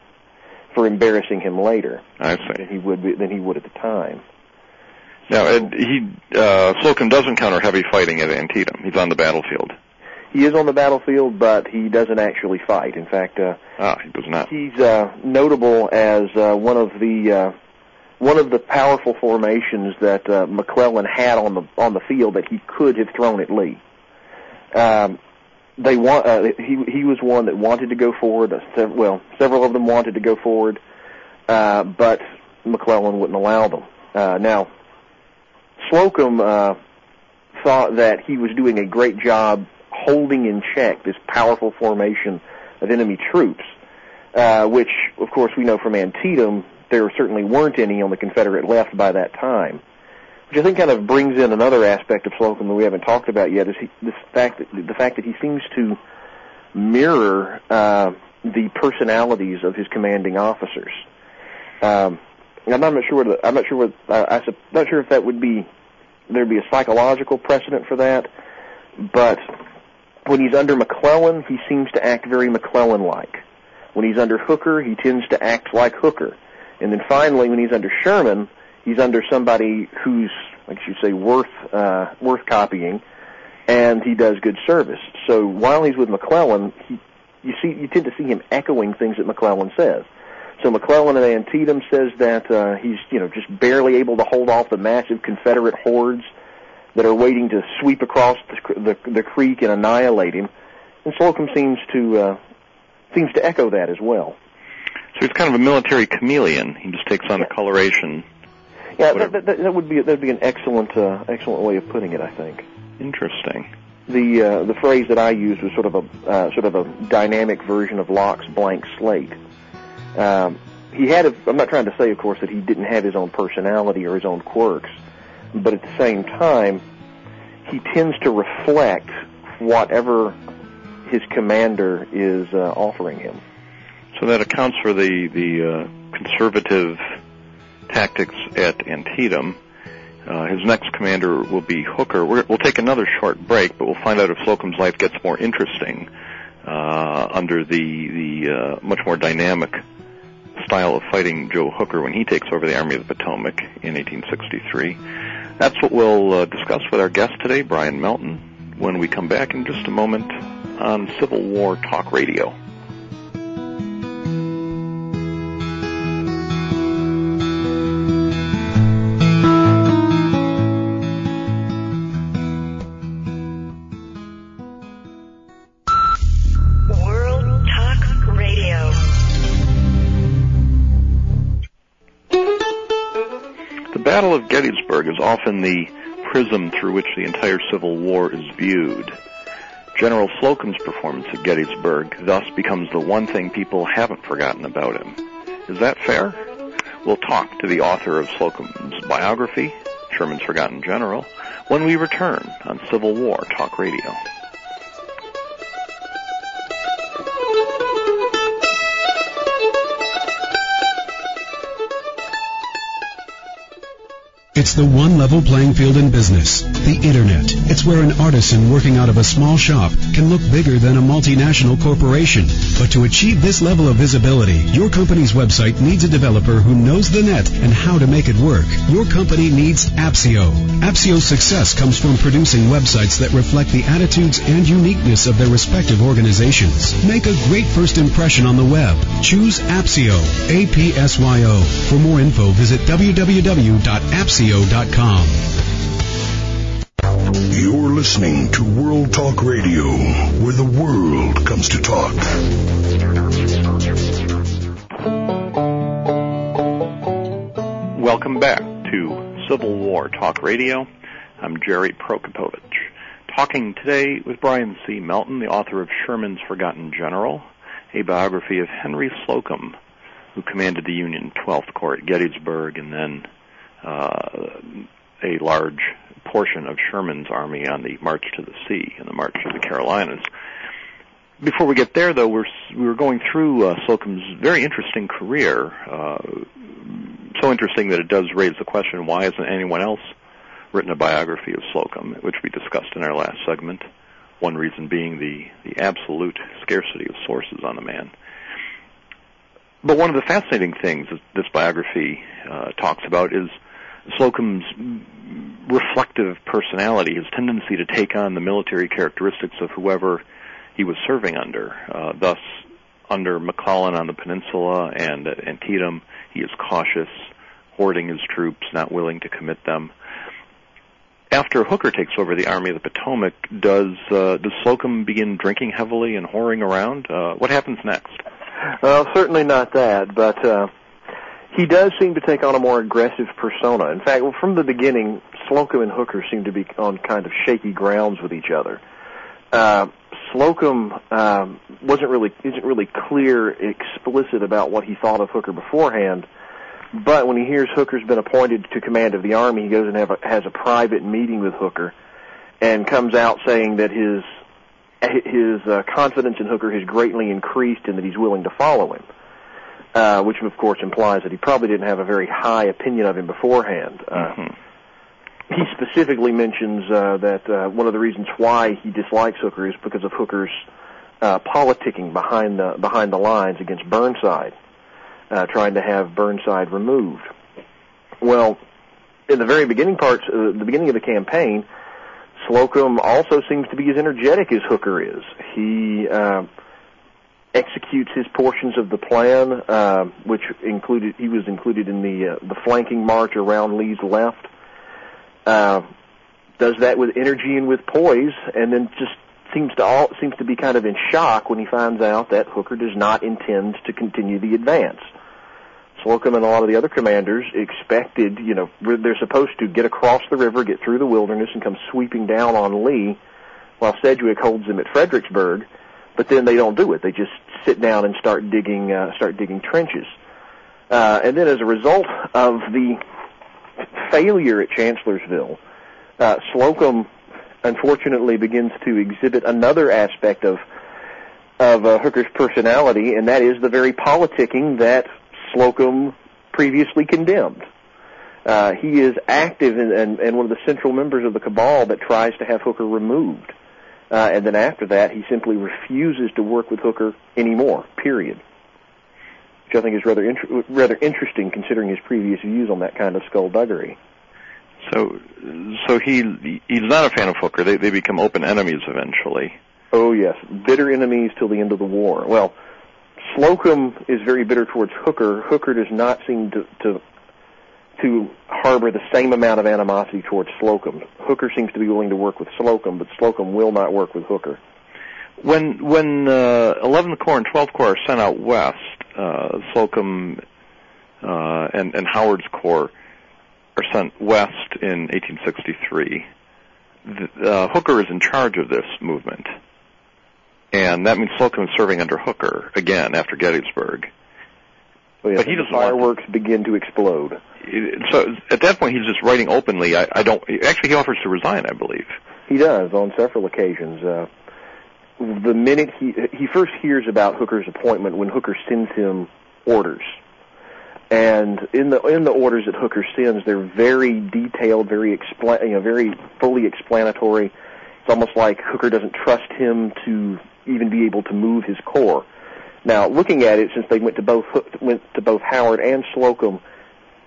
for embarrassing him later.
I see.
Than he would be, than he would at the time.
Now, Ed, he uh, Slocum does encounter heavy fighting at Antietam. He's on the battlefield.
He is on the battlefield, but he doesn't actually fight. In fact, uh,
ah, he does not.
He's uh, notable as uh, one of the uh, one of the powerful formations that uh, McClellan had on the on the field that he could have thrown at Lee. Um, they want uh, he he was one that wanted to go forward. Uh, well, several of them wanted to go forward, uh, but McClellan wouldn't allow them. Uh, now, Slocum uh, thought that he was doing a great job holding in check this powerful formation of enemy troops, uh, which, of course, we know from Antietam, there certainly weren't any on the Confederate left by that time. Which I think kind of brings in another aspect of Slocum that we haven't talked about yet, is he, this fact that, the fact that he seems to mirror uh, the personalities of his commanding officers. Um, I'm not sure. What, I'm not sure what. Uh, I'm not sure if that would be there'd be a psychological precedent for that, but when he's under McClellan, he seems to act very McClellan-like. When he's under Hooker, he tends to act like Hooker. And then finally, when he's under Sherman, he's under somebody who's, like you say, worth uh, worth copying, and he does good service. So while he's with McClellan, he, you see, you tend to see him echoing things that McClellan says. So McClellan at Antietam says that uh, he's, you know, just barely able to hold off the massive Confederate hordes that are waiting to sweep across the, the, the creek and annihilate him. And Slocum seems to uh, seems to echo that as well.
So he's kind of a military chameleon. He just takes on
yeah.
the coloration.
Yeah, that, that, that, would be that would be an excellent uh, excellent way of putting it. I think.
Interesting.
The uh, the phrase that I used was sort of a uh, sort of a dynamic version of Locke's blank slate. Um, he had. A, I'm not trying to say, of course, that he didn't have his own personality or his own quirks but at the same time, he tends to reflect whatever his commander is uh, offering him.
So that accounts for the the uh, conservative tactics at Antietam. Uh, his next commander will be Hooker. we will take another short break, but we'll find out if Slocum's life gets more interesting uh, under the the uh, much more dynamic style of fighting Joe Hooker when he takes over the Army of the Potomac in 1863. That's what we'll uh, discuss with our guest today, Brian Melton, when we come back in just a moment on Civil War Talk Radio. The prism through which the entire Civil War is viewed. General Slocum's performance at Gettysburg thus becomes the one thing people haven't forgotten about him. Is that fair? We'll talk to the author of Slocum's biography, Sherman's Forgotten General, when we return on Civil War Talk Radio.
It's the one level playing field in business, the Internet. It's where an artisan working out of a small shop can look bigger than a multinational corporation. But to achieve this level of visibility, your company's website needs a developer who knows the net and how to make it work. Your company needs Apsyo. Apsyo's success comes from producing websites that reflect the attitudes and uniqueness of their respective organizations. Make a great first impression on the web. Choose Apsyo. A-P-S-Y-O. For more info, visit www.appsio radio.com.
You're listening to World Talk Radio, where the world comes to talk.
Welcome back to Civil War Talk Radio. I'm Gerry Prokopowicz. Talking today with Brian C. Melton, the author of Sherman's Forgotten General, a biography of Henry Slocum, who commanded the Union 12th Corps at Gettysburg and then uh, a large portion of Sherman's army on the march to the sea and the march to the Carolinas. Before we get there, though, we're we were going through uh, Slocum's very interesting career. Uh, so interesting that it does raise the question: Why hasn't anyone else written a biography of Slocum, which we discussed in our last segment? One reason being the the absolute scarcity of sources on the man. But one of the fascinating things that this biography uh, talks about is Slocum's reflective personality, his tendency to take on the military characteristics of whoever he was serving under. Uh, thus, under McClellan on the peninsula and at Antietam, he is cautious, hoarding his troops, not willing to commit them. After Hooker takes over the Army of the Potomac, does uh, does Slocum begin drinking heavily and whoring around? Uh, what happens next?
Well, certainly not that, but uh, he does seem to take on a more aggressive persona. In fact, from the beginning, Slocum and Hooker seem to be on kind of shaky grounds with each other. Uh, Slocum um, wasn't really isn't really clear, explicit about what he thought of Hooker beforehand. But when he hears Hooker's been appointed to command of the army, he goes and a, has a private meeting with Hooker, and comes out saying that his his uh, confidence in Hooker has greatly increased and that he's willing to follow him. Uh, which of course implies that he probably didn't have a very high opinion of him beforehand. Uh,
mm-hmm
he specifically mentions uh, that uh, one of the reasons why he dislikes Hooker is because of Hooker's uh, politicking behind the behind the lines against Burnside, uh, trying to have Burnside removed. Well, in the very beginning parts, uh, the beginning of the campaign, Slocum also seems to be as energetic as Hooker is. He uh, executes his portions of the plan, uh, which included he was included in the uh, the flanking march around Lee's left uh, does that with energy and with poise, and then just seems to all seems to be kind of in shock when he finds out that Hooker does not intend to continue the advance. Slocum and a lot of the other commanders expected, you know, they're supposed to get across the river, get through the wilderness, and come sweeping down on Lee, while Sedgwick holds them at Fredericksburg. But then they don't do it. They just sit down and start digging, uh, start digging trenches. Uh, and then as a result of the failure at Chancellorsville, uh, Slocum unfortunately begins to exhibit another aspect of of uh, Hooker's personality, and that is the very politicking that Slocum previously condemned. Uh, he is active and, and, one of the central members of the cabal that tries to have Hooker removed. Uh, and then after that, he simply refuses to work with Hooker anymore, period which I think is rather inter- rather interesting considering his previous views on that kind of skullduggery.
So, so he he's not a fan of Hooker. They they become open enemies eventually.
Oh yes, bitter enemies till the end of the war. Well, Slocum is very bitter towards Hooker. Hooker does not seem to to, to harbor the same amount of animosity towards Slocum. Hooker seems to be willing to work with Slocum, but Slocum will not work with Hooker.
When when uh, 11th Corps and 12th Corps are sent out west, uh, Slocum uh, and, and Howard's Corps are sent west in 1863. The, uh, Hooker is in charge of this movement, and that means Slocum is serving under Hooker again after Gettysburg.
Well, yes, but he doesn't fireworks to, begin to explode.
So at that point, he's just writing openly. I, I don't. Actually, he offers to resign. I believe
he does on several occasions. Uh, the minute he he first hears about Hooker's appointment when Hooker sends him orders. And in the in the orders that Hooker sends, they're very detailed, very expla- you know, very fully explanatory. It's almost like Hooker doesn't trust him to even be able to move his corps. Now, looking at it, since they went to both went to both Howard and Slocum,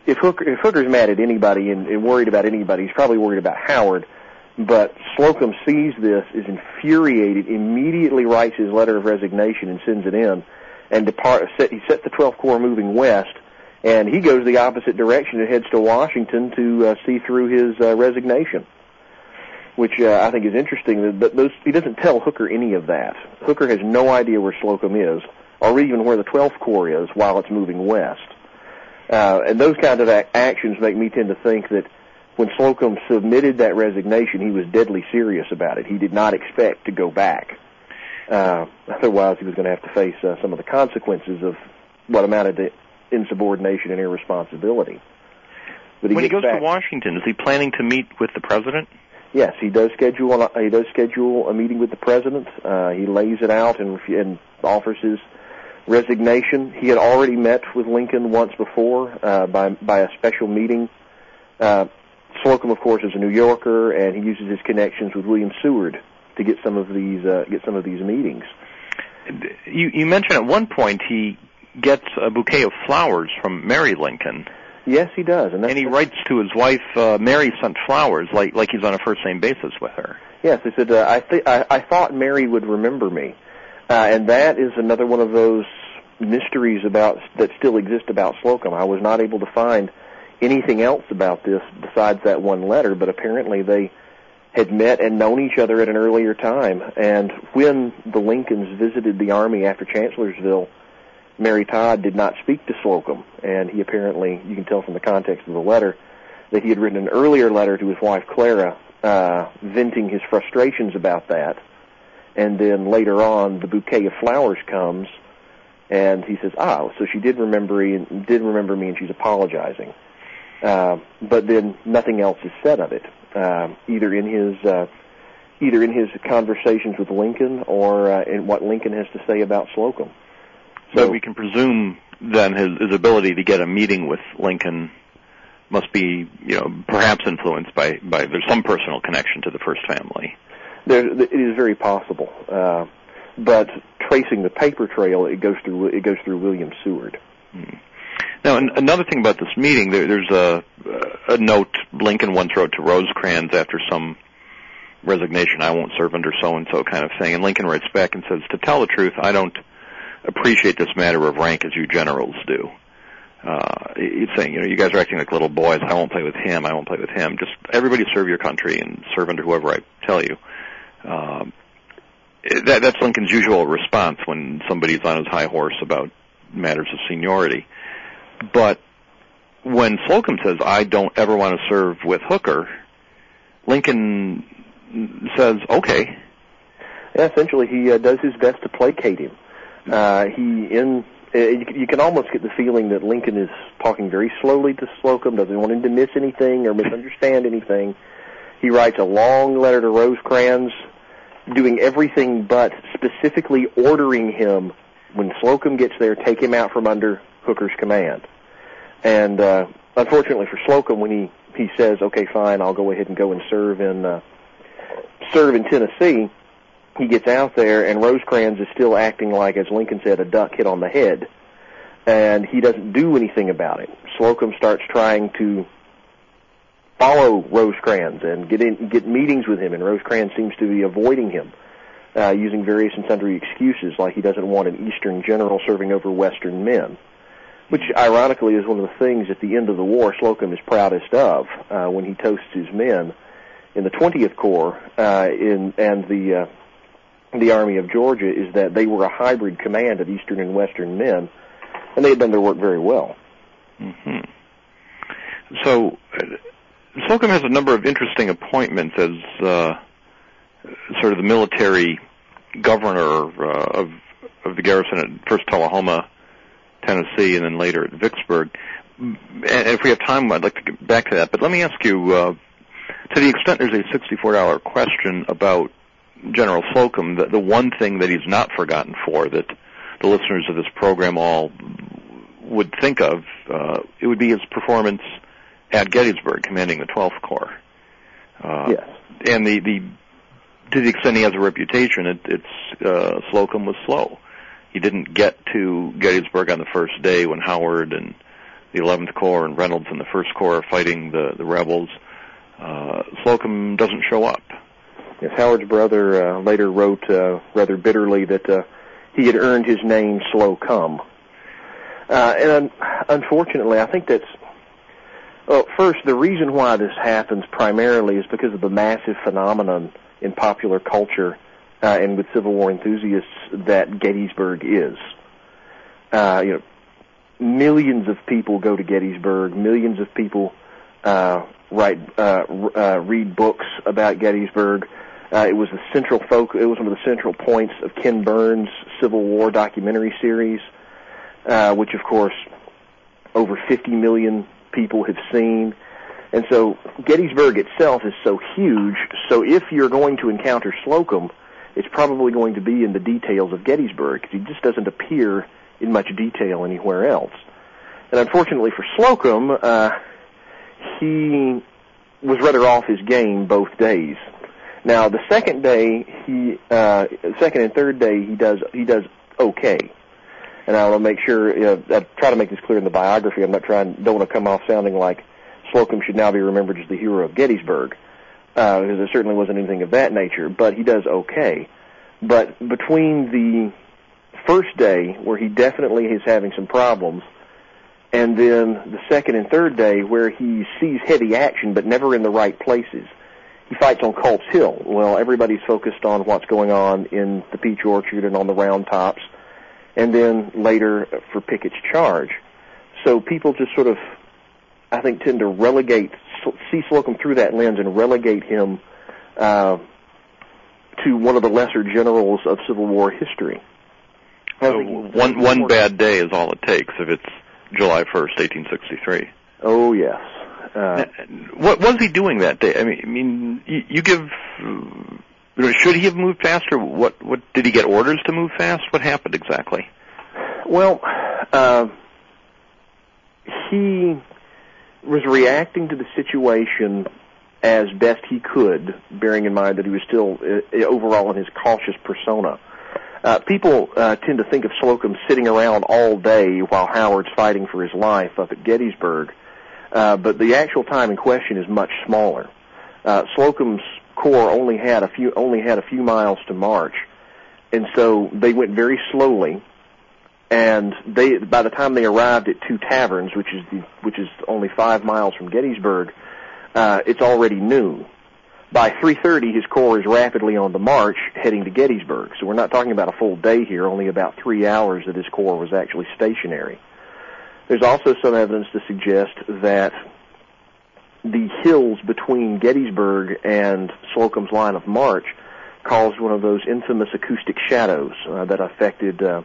if Hooker if Hooker's mad at anybody and, and worried about anybody, he's probably worried about Howard. But Slocum sees this, is infuriated, immediately writes his letter of resignation and sends it in, and depart. Set, he sets the 12th Corps moving west, and he goes the opposite direction and heads to Washington to uh, see through his uh, resignation, which uh, I think is interesting. But those, he doesn't tell Hooker any of that. Hooker has no idea where Slocum is, or even where the 12th Corps is while it's moving west. Uh, and those kind of ac- actions make me tend to think that when Slocum submitted that resignation, he was deadly serious about it. He did not expect to go back. Uh, otherwise, he was going to have to face uh, some of the consequences of what amounted to insubordination and irresponsibility.
But he when he goes back, to Washington, is he planning to meet with the president?
Yes, he does schedule. A, he does schedule a meeting with the president. Uh, he lays it out and, and offers his resignation. He had already met with Lincoln once before uh, by by a special meeting. Uh, Slocum, of course, is a New Yorker, and he uses his connections with William Seward to get some of these uh, get some of these meetings.
You, you mentioned at one point he gets a bouquet of flowers from Mary Lincoln.
Yes, he does,
and, and he writes to his wife, uh, Mary sent flowers, like like he's on a first name basis with her.
Yes, he said, uh, I, th- I I thought Mary would remember me, uh, and that is another one of those mysteries about that still exist about Slocum. I was not able to find anything else about this besides that one letter, but apparently they had met and known each other at an earlier time. And when the Lincolns visited the army after Chancellorsville, Mary Todd did not speak to Slocum, and he apparently, you can tell from the context of the letter, that he had written an earlier letter to his wife Clara, uh, venting his frustrations about that. And then later on, the bouquet of flowers comes, and he says, "Ah, so she did remember me, did remember me, and she's apologizing." Uh, but then nothing else is said of it, uh, either in his uh, either in his conversations with Lincoln or uh, in what Lincoln has to say about Slocum.
So but we can presume then his, his ability to get a meeting with Lincoln must be, you know, perhaps influenced by by there's some personal connection to the first family.
There, it is very possible, uh, but tracing the paper trail, it goes through it goes through William Seward.
Hmm. Now, an- another thing about this meeting, there, there's a a note Lincoln once wrote to Rosecrans after some resignation. I won't serve under so and so kind of thing, and Lincoln writes back and says, "To tell the truth, I don't appreciate this matter of rank as you generals do." Uh, he's saying, you know, you guys are acting like little boys. I won't play with him. I won't play with him. Just everybody serve your country and serve under whoever I tell you. Um, that, that's Lincoln's usual response when somebody's on his high horse about matters of seniority. But when Slocum says, I don't ever want to serve with Hooker, Lincoln says, okay.
Yeah, essentially, he uh, does his best to placate him. Uh, he in uh, you, you can almost get the feeling that Lincoln is talking very slowly to Slocum, doesn't want him to miss anything or misunderstand anything. He writes a long letter to Rosecrans, doing everything but specifically ordering him when Slocum gets there, take him out from under Hooker's command. And uh, unfortunately for Slocum, when he he says, "Okay, fine, I'll go ahead and go and serve in uh, serve in Tennessee," he gets out there, and Rosecrans is still acting like, as Lincoln said, a duck hit on the head, and he doesn't do anything about it. Slocum starts trying to follow Rosecrans and get in, get meetings with him, and Rosecrans seems to be avoiding him, uh, using various and sundry excuses, like he doesn't want an Eastern general serving over Western men which ironically is one of the things at the end of the war Slocum is proudest of uh, when he toasts his men in the 20th Corps uh, in, and the uh, the Army of Georgia is that they were a hybrid command of Eastern and Western men, and they had done their work very well.
Mm-hmm. So, Slocum has a number of interesting appointments as uh, sort of the military governor uh, of of the garrison at first Tullahoma Tennessee, and then later at Vicksburg. And if we have time, I'd like to get back to that. But let me ask you, uh, to the extent there's a $64 question about General Slocum, the, the one thing that he's not forgotten for that the listeners of this program all would think of, uh, it would be his performance at Gettysburg, commanding the 12th Corps.
Uh, yes.
And the, the, to the extent he has a reputation, it, it's, uh, Slocum was slow he didn't get to Gettysburg on the first day when Howard and the 11th Corps and Reynolds and the First Corps are fighting the the rebels. Uh, Slocum doesn't show up.
Yes, Howard's brother uh, later wrote uh, rather bitterly that uh, he had earned his name Slocum. Uh, and un- unfortunately, I think that's well, first the reason why this happens primarily is because of the massive phenomenon in popular culture uh, and with Civil War enthusiasts that Gettysburg is. Uh, you know, millions of people go to Gettysburg. Millions of people uh, write, uh, uh, read books about Gettysburg. Uh, it was the central focus. It was one of the central points of Ken Burns' Civil War documentary series, uh, which, of course, over 50 million people have seen. And so Gettysburg itself is so huge. So if you're going to encounter Slocum, it's probably going to be in the details of Gettysburg because he just doesn't appear in much detail anywhere else. And unfortunately for Slocum, uh, he was rather off his game both days. Now the second day, he uh, second and third day he does he does okay. And I want to make sure you know, I try to make this clear in the biography. I'm not trying don't want to come off sounding like Slocum should now be remembered as the hero of Gettysburg uh, because there certainly wasn't anything of that nature. But he does okay. But between the first day where he definitely is having some problems, and then the second and third day where he sees heavy action but never in the right places. He fights on Culp's Hill. Well, everybody's focused on what's going on in the Peach Orchard and on the Round Tops, and then later for Pickett's charge. So people just sort of, I think, tend to relegate, see Slocum through that lens and relegate him uh, to one of the lesser generals of Civil War history.
So one one bad day is all it takes if it's July 1st, 1863.
Oh yes. Uh,
what was he doing that day? I mean, I mean, you, you give. Should he have moved faster? What what did he get orders to move fast? What happened exactly?
Well, uh, he was reacting to the situation as best he could, bearing in mind that he was still uh, overall in his cautious persona. Uh, people uh, tend to think of Slocum sitting around all day while Howard's fighting for his life up at Gettysburg, uh, but the actual time in question is much smaller. Uh, Slocum's corps only had a few only had a few miles to march, and so they went very slowly. And they, by the time they arrived at Two Taverns, which is the, which is only five miles from Gettysburg, uh, it's already noon. By 3.30, his corps is rapidly on the march heading to Gettysburg. So we're not talking about a full day here, only about three hours that his corps was actually stationary. There's also some evidence to suggest that the hills between Gettysburg and Slocum's line of march caused one of those infamous acoustic shadows uh, that affected uh,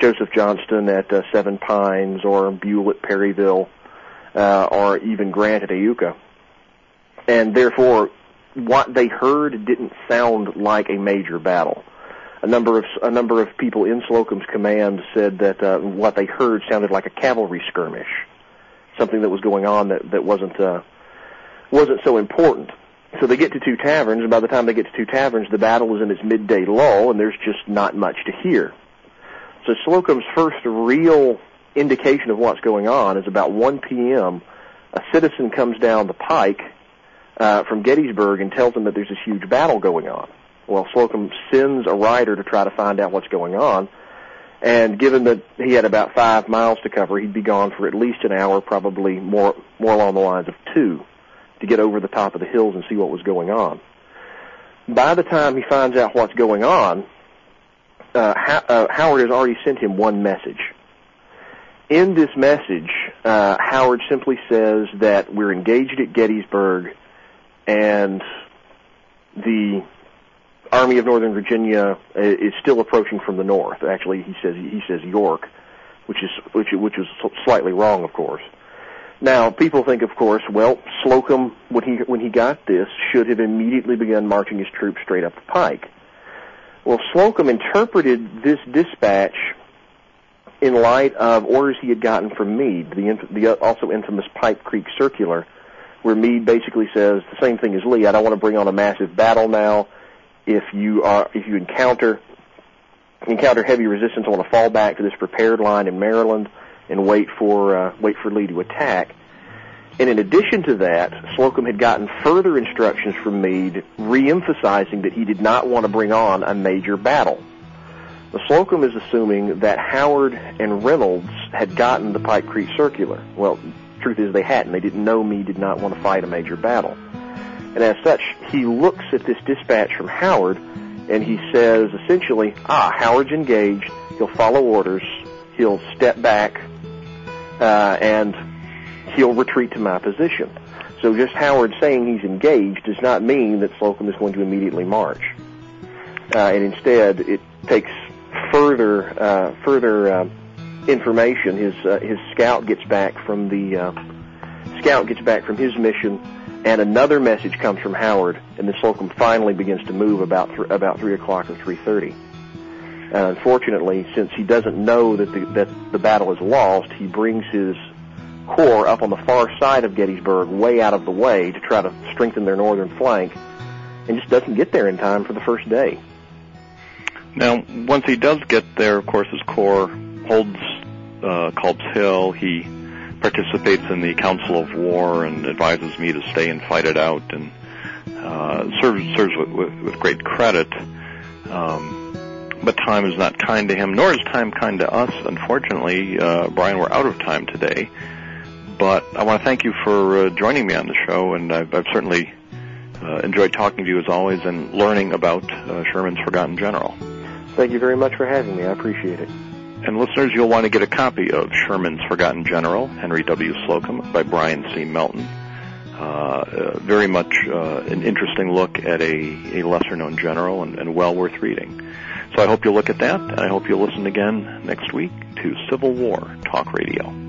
Joseph Johnston at uh, Seven Pines or Buell at Perryville uh, or even Grant at Iuka. And therefore, what they heard didn't sound like a major battle. A number of a number of people in Slocum's command said that uh, what they heard sounded like a cavalry skirmish, something that was going on that that wasn't uh, wasn't so important. So they get to two taverns, and by the time they get to two taverns, the battle is in its midday lull, and there's just not much to hear. So Slocum's first real indication of what's going on is about 1 p.m. A citizen comes down the pike uh, from Gettysburg and tells him that there's this huge battle going on. Well, Slocum sends a rider to try to find out what's going on, and given that he had about five miles to cover, he'd be gone for at least an hour, probably more more along the lines of two, to get over the top of the hills and see what was going on. By the time he finds out what's going on, uh, ha- uh, Howard has already sent him one message. In this message, uh, Howard simply says that we're engaged at Gettysburg and the Army of Northern Virginia is still approaching from the north. Actually, he says he says York, which is which which is slightly wrong, of course. Now, people think, of course, well, Slocum, when he when he got this, should have immediately begun marching his troops straight up the pike. Well, Slocum interpreted this dispatch in light of orders he had gotten from Meade, the, the also infamous Pipe Creek Circular, where Meade basically says the same thing as Lee. I don't want to bring on a massive battle now. If you are, if you encounter encounter heavy resistance, I want to fall back to this prepared line in Maryland and wait for uh, wait for Lee to attack. And in addition to that, Slocum had gotten further instructions from Meade, re-emphasizing that he did not want to bring on a major battle. The Slocum is assuming that Howard and Reynolds had gotten the Pipe Creek Circular. Well, truth is they hadn't. They didn't know Meade did not want to fight a major battle. And as such, he looks at this dispatch from Howard and he says essentially, ah, Howard's engaged. He'll follow orders. He'll step back uh, and he'll retreat to my position. So just Howard saying he's engaged does not mean that Slocum is going to immediately march. Uh, and instead, it takes further uh, further uh, information. His uh, his scout gets back from the uh, scout gets back from his mission, and another message comes from Howard, and the Slocum finally begins to move about th- about three o'clock or three thirty. And unfortunately, since he doesn't know that the, that the battle is lost, he brings his corps up on the far side of Gettysburg, way out of the way, to try to strengthen their northern flank, and just doesn't get there in time for the first day.
Now, once he does get there, of course, his corps holds uh, Culp's Hill. He participates in the Council of War and advises Meade to stay and fight it out, and uh, serves serves with, with, with great credit. Um, but time is not kind to him, nor is time kind to us. Unfortunately, uh, Brian, we're out of time today. But I want to thank you for uh, joining me on the show, and I've, I've certainly uh, enjoyed talking to you as always and learning about uh, Sherman's Forgotten General.
Thank you very much for having me. I appreciate it.
And listeners, you'll want to get a copy of Sherman's Forgotten General, Henry W. Slocum, by Brian C. Melton. Uh, uh, very much uh, an interesting look at a, a lesser known general and, and well worth reading. So I hope you'll look at that, and I hope you'll listen again next week to Civil War Talk Radio.